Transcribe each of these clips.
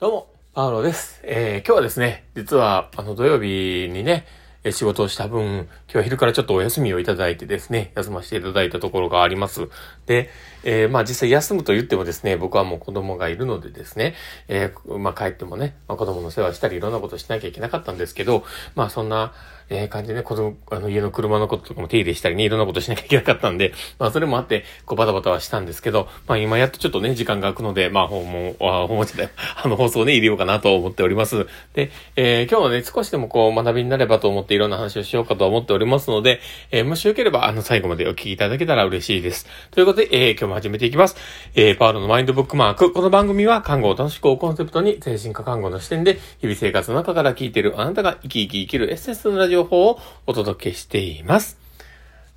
どうも、パウロです。えー、今日はですね、実は、あの、土曜日にね、え仕事をした分、今日は昼からちょっとお休みをいただいてですね、休ませていただいたところがあります。で、えーまあ実際休むと言ってもですね、僕はもう子供がいるのでですね、えーまあ帰ってもね、まあ子供の世話したりいろんなことしなきゃいけなかったんですけど、まあそんな、えー感じでね、子供、あの家の車のこととかも手入れしたりね、いろんなことしなきゃいけなかったんで、まあそれもあって、こうバタバタはしたんですけど、まあ今やっとちょっとね、時間が空くので、まあ訪問、あ、訪問じゃない、あの放送ね、入れようかなと思っております。で、えー今日はね、少しでもこう学びになればと思っていろんな話をしようかと思っておりますので、えーもしよければ、あの最後までお聞きいただけたら嬉しいです。ということで、えー今日も始めていきます。えーパウロのマインドブックマーク。この番組は、看護を楽しくをコンセプトに、精神科看護の視点で、日々生活の中から聞いているあなたが生き生き生きるエッセンスのラジオ法をお届けしています。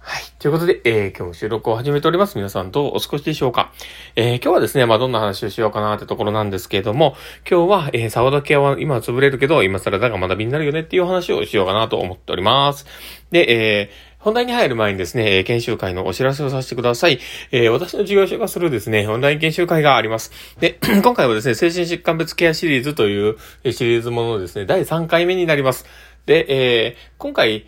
はい。ということで、えー今日も収録を始めております。皆さんどうお過ごしでしょうかえー今日はですね、まあ、どんな話をしようかなってところなんですけれども、今日は、えー、沢田ケアは今潰れるけど、今更だが学びになるよねっていう話をしようかなと思っております。で、えー本題に入る前にですね、研修会のお知らせをさせてください。えー私の事業所がするですね、オンライン研修会があります。で、今回はですね、精神疾患別ケアシリーズというシリーズものですね、第3回目になります。で、えー今回、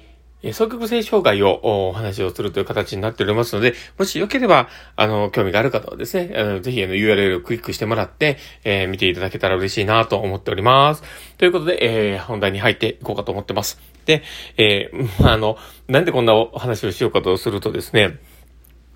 双極性障害をお話をするという形になっておりますので、もしよければ、あの、興味がある方はですね、あのぜひあの URL をクリックしてもらって、えー見ていただけたら嬉しいなと思っております。ということで、えー本題に入っていこうかと思ってます。で、えーあの、なんでこんなお話をしようかとするとですね、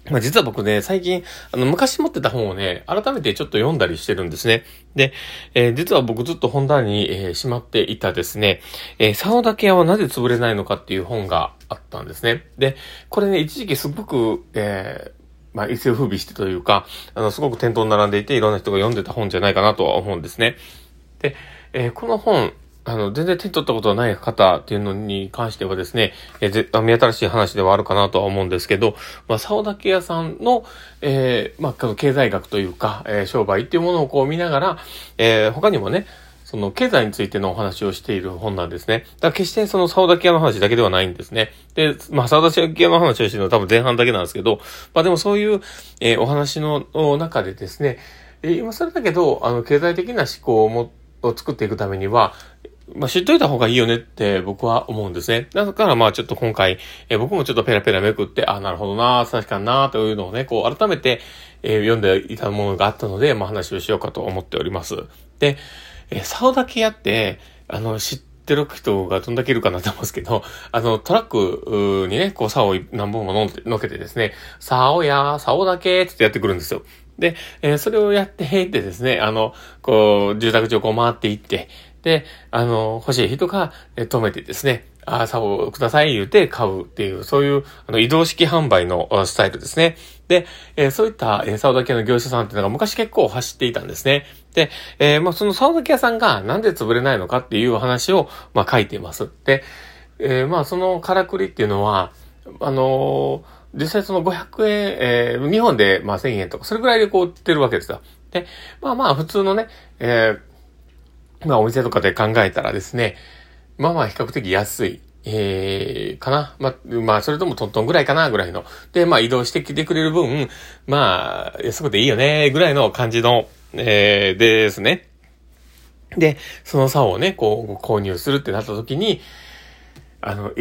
まあ、実は僕ね、最近、あの、昔持ってた本をね、改めてちょっと読んだりしてるんですね。で、えー実は僕ずっと本棚に、えーしまっていたですね、えー、竿だけ屋はなぜ潰れないのかっていう本があったんですね。で、これね、一時期すごく、えーまあ、一世風靡してというか、あの、すごく店頭に並んでいて、いろんな人が読んでた本じゃないかなとは思うんですね。で、えーこの本、あの、全然手に取ったことない方っていうのに関してはですね、えー目新しい話ではあるかなとは思うんですけど、まあ、竿竹屋さんの、えーまあ、経済学というか、えー商売っていうものをこう見ながら、えー他にもね、その経済についてのお話をしている本なんですね。だから決してその竿竹屋の話だけではないんですね。で、まあ、竿竹屋の話をしているのは多分前半だけなんですけど、まあでもそういう、えーお話の中でですね、えー今更だけど、あの、経済的な思考をも、を作っていくためには、まあ、知っといた方がいいよねって僕は思うんですね。だからまあちょっと今回、えー僕もちょっとペラペラめくって、あ、なるほどな、確かにな、というのをね、こう改めて、えー読んでいたものがあったので、まあ話をしようかと思っております。で、えー、竿だけやって、あの、知ってる人がどんだけいるかなと思うんですけど、あの、トラックにね、こう、竿を何本も乗って乗っけてですね、竿や、竿だけってやってくるんですよ。で、えーそれをやって、へーってですね、あの、こう、住宅地をこう回っていって、で、あの、欲しい人がえ止めてですね、あ、竿をください言うて買うっていう、そういうあの移動式販売のスタイルですね。で、えーそういった、えー、竿だけの業者さんっていうのが昔結構走っていたんですね。で、えーまあその竿だけ屋さんがなんで潰れないのかっていう話を、まあ書いています。で、えーまあそのからくりっていうのは、あの実際その500円、えー日本でまあ1000円とか、それぐらいでこう売ってるわけですよ。で、まあまあ普通のね、えーまあお店とかで考えたらですね、まあまあ比較的安い。えー、かなまあ、まあ、それともトントンぐらいかなぐらいの。で、まあ移動してきてくれる分、まあ、安くていいよねぐらいの感じの、えー、ですね。で、その竿をね、こう、購入するってなった時に、あの、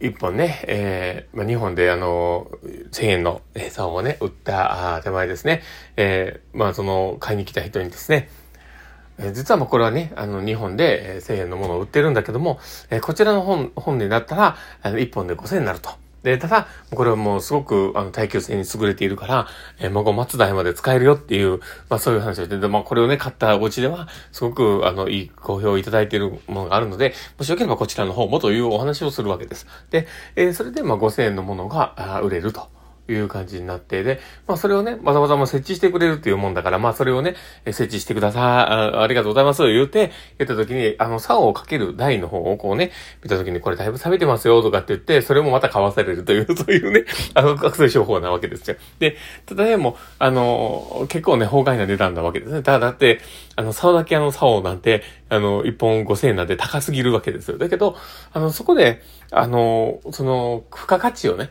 一本ね、えー、まあ、日本であの、1000円の竿をね、売った手前ですね。えー、まあ、その、買いに来た人にですね、え実はもうこれはね、あの、日本でえ1000円のものを売ってるんだけども、えこちらの本、本になったら、あの、1本で5000円になると。で、ただ、これはもうすごく、あの、耐久性に優れているから、えー、孫松代まで使えるよっていう、まあそういう話をして、で、まあこれをね、買ったお家では、すごく、あの、いい好評をいただいているものがあるので、もしよければこちらの方もというお話をするわけです。で、えーそれで、まあ5000円のものが、あ売れると。いう感じになって、で、まあそれをね、わざわざまあ設置してくれるっていうもんだから、まあそれをね、設置してください、あありがとうございます、言うて、言った時に、あの、竿をかける台の方をこうね、見た時にこれだいぶ錆びてますよとかって言って、それもまた買わされるという、そういうね、あの、学生商法なわけですよ。で、ただね、も、あの、結構ね、法外な値段なわけですね。ただだって、あの、竿だけあの竿なんて、あの、1本5000円なんて高すぎるわけですよ。だけど、あの、そこで、あの、その、付加価値をね、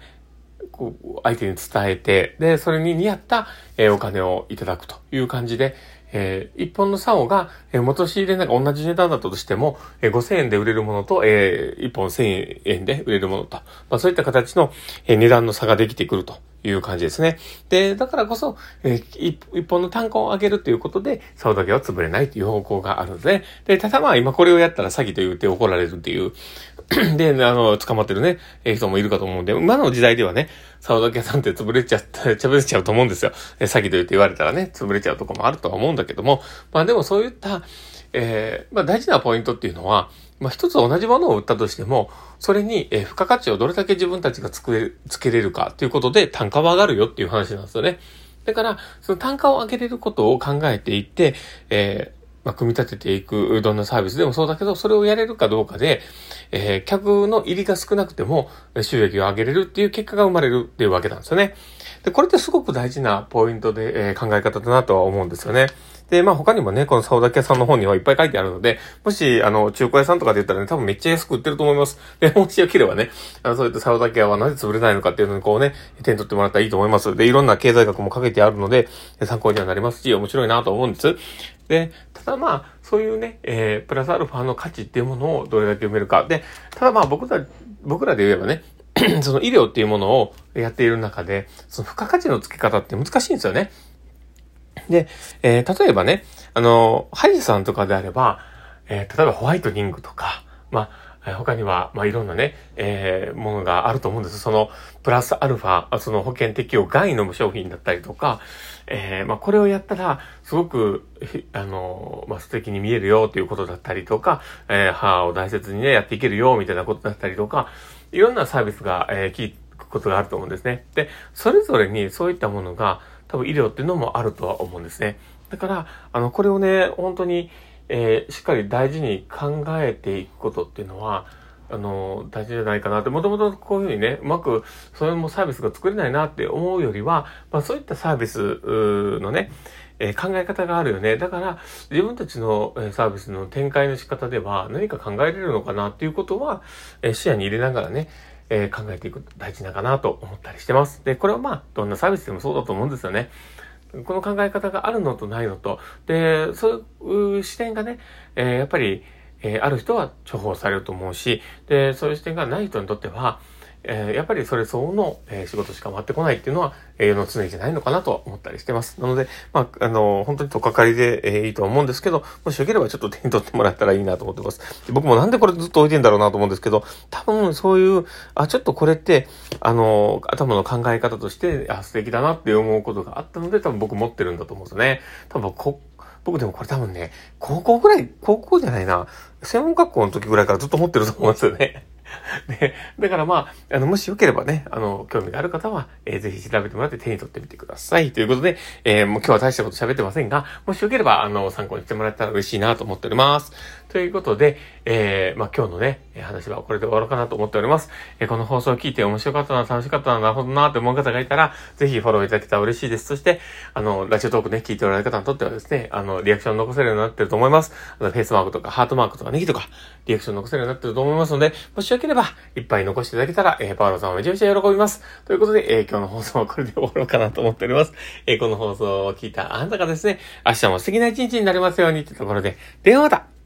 こう、相手に伝えて、で、それに見合った、えーお金をいただくという感じで、えー、一本の竿が、えー、元仕入れなんか同じ値段だったとしても、えー、5000円で売れるものと、えー、一本1000円で売れるものと、まあそういった形の、えー、値段の差ができてくるという感じですね。で、だからこそ、えー、一本の単価を上げるということで、竿だけは潰れないという方向があるので、で、ただまあ今これをやったら詐欺と言って怒られるっていう、で、あの、捕まってるね、え、人もいるかと思うんで、今の時代ではね、竿だけ屋さんって潰れちゃった、潰れちゃうと思うんですよ。え、詐欺と言って言われたらね、潰れちゃうとこもあるとは思うんだけども、まあでもそういった、えー、まあ大事なポイントっていうのは、まあ一つ同じものを売ったとしても、それに、え付加価値をどれだけ自分たちがつけつけれるかということで単価は上がるよっていう話なんですよね。だから、その単価を上げれることを考えていって、えーまあ、組み立てていくどんなサービスでもそうだけど、それをやれるかどうかで、えー、客の入りが少なくても収益を上げれるっていう結果が生まれるっていうわけなんですよね。で、これってすごく大事なポイントで、えー、考え方だなとは思うんですよね。で、まあ他にもね、この竿だけ屋さんの本にはいっぱい書いてあるので、もし、あの、中古屋さんとかで言ったらね、多分めっちゃ安く売ってると思います。で、もしよければね、あの、そういった竿だけ屋はなぜ潰れないのかっていうのにこうね、手に取ってもらったらいいと思います。で、いろんな経済学もかけてあるので、参考にはなりますし、面白いなと思うんです。で、ただまあ、そういうね、えー、プラスアルファの価値っていうものをどれだけ埋めるか。で、ただまあ僕ら、僕らで言えばね、その医療っていうものをやっている中で、その付加価値の付け方って難しいんですよね。で、えー、例えばね、あの、ハイさんとかであれば、えー、例えばホワイトニングとか、まあ、他には、まあ、いろんなね、えー、ものがあると思うんです。その、プラスアルファ、その保険適用外の商品だったりとか、えー、まあ、これをやったら、すごく、あの、まあ、素敵に見えるよということだったりとか、えー、歯を大切にね、やっていけるよ、みたいなことだったりとか、いろんなサービスが、えー、聞くことがあると思うんですね。で、それぞれにそういったものが、多分医療っていうのもあるとは思うんですね。だから、あの、これをね、本当に、えー、しっかり大事に考えていくことっていうのは、あの、大事じゃないかなって、もともとこういうふうにね、うまく、それもサービスが作れないなって思うよりは、まあそういったサービスのね、え、考え方があるよね。だから、自分たちのサービスの展開の仕方では何か考えれるのかなっていうことは、え、視野に入れながらね、え、考えていく大事なかなと思ったりしてます。で、これはまあ、どんなサービスでもそうだと思うんですよね。この考え方があるのとないのと、で、そういう視点がね、え、やっぱり、え、ある人は重宝されると思うし、で、そういう視点がない人にとっては、えー、やっぱりそれ相応の、えー、仕事しか回ってこないっていうのは、え世の常じゃないのかなと思ったりしてます。なので、まあ、あの、本当にとっかかりで、えー、いいと思うんですけど、もしよければちょっと手に取ってもらったらいいなと思ってます。僕もなんでこれずっと置いてんだろうなと思うんですけど、多分そういう、あ、ちょっとこれって、あの、頭の考え方として、あ、素敵だなって思うことがあったので、多分僕持ってるんだと思うんですよね。多分こ、僕でもこれ多分ね、高校ぐらい、高校じゃないな、専門学校の時ぐらいからずっと持ってると思うんですよね。で、だからまあ、あの、もしよければね、あの、興味がある方は、えー、ぜひ調べてもらって手に取ってみてください。ということで、えー、もう今日は大したこと喋ってませんが、もしよければ、あの、参考にしてもらえたら嬉しいなと思っております。ということで、えー、まあ今日のね、話はこれで終わろうかなと思っております。えー、この放送を聞いて面白かったな、楽しかったな、なるほどな、って思う方がいたら、ぜひフォローいただけたら嬉しいです。そして、あの、ラジオトークね、聞いておられる方にとってはですね、あの、リアクション残せるようになってると思います。あの、フェイスマークとか、ハートマークとか、ネギとか、リアクション残せるようになってると思いますので、もしよければ、いっぱい残していただけたら、えー、パワロさんはめちゃめちゃ喜びます。ということで、えー、今日の放送はこれで終わろうかなと思っております。えー、この放送を聞いたあなたがですね、明日も素敵な一日になりますようにってところで、ではまた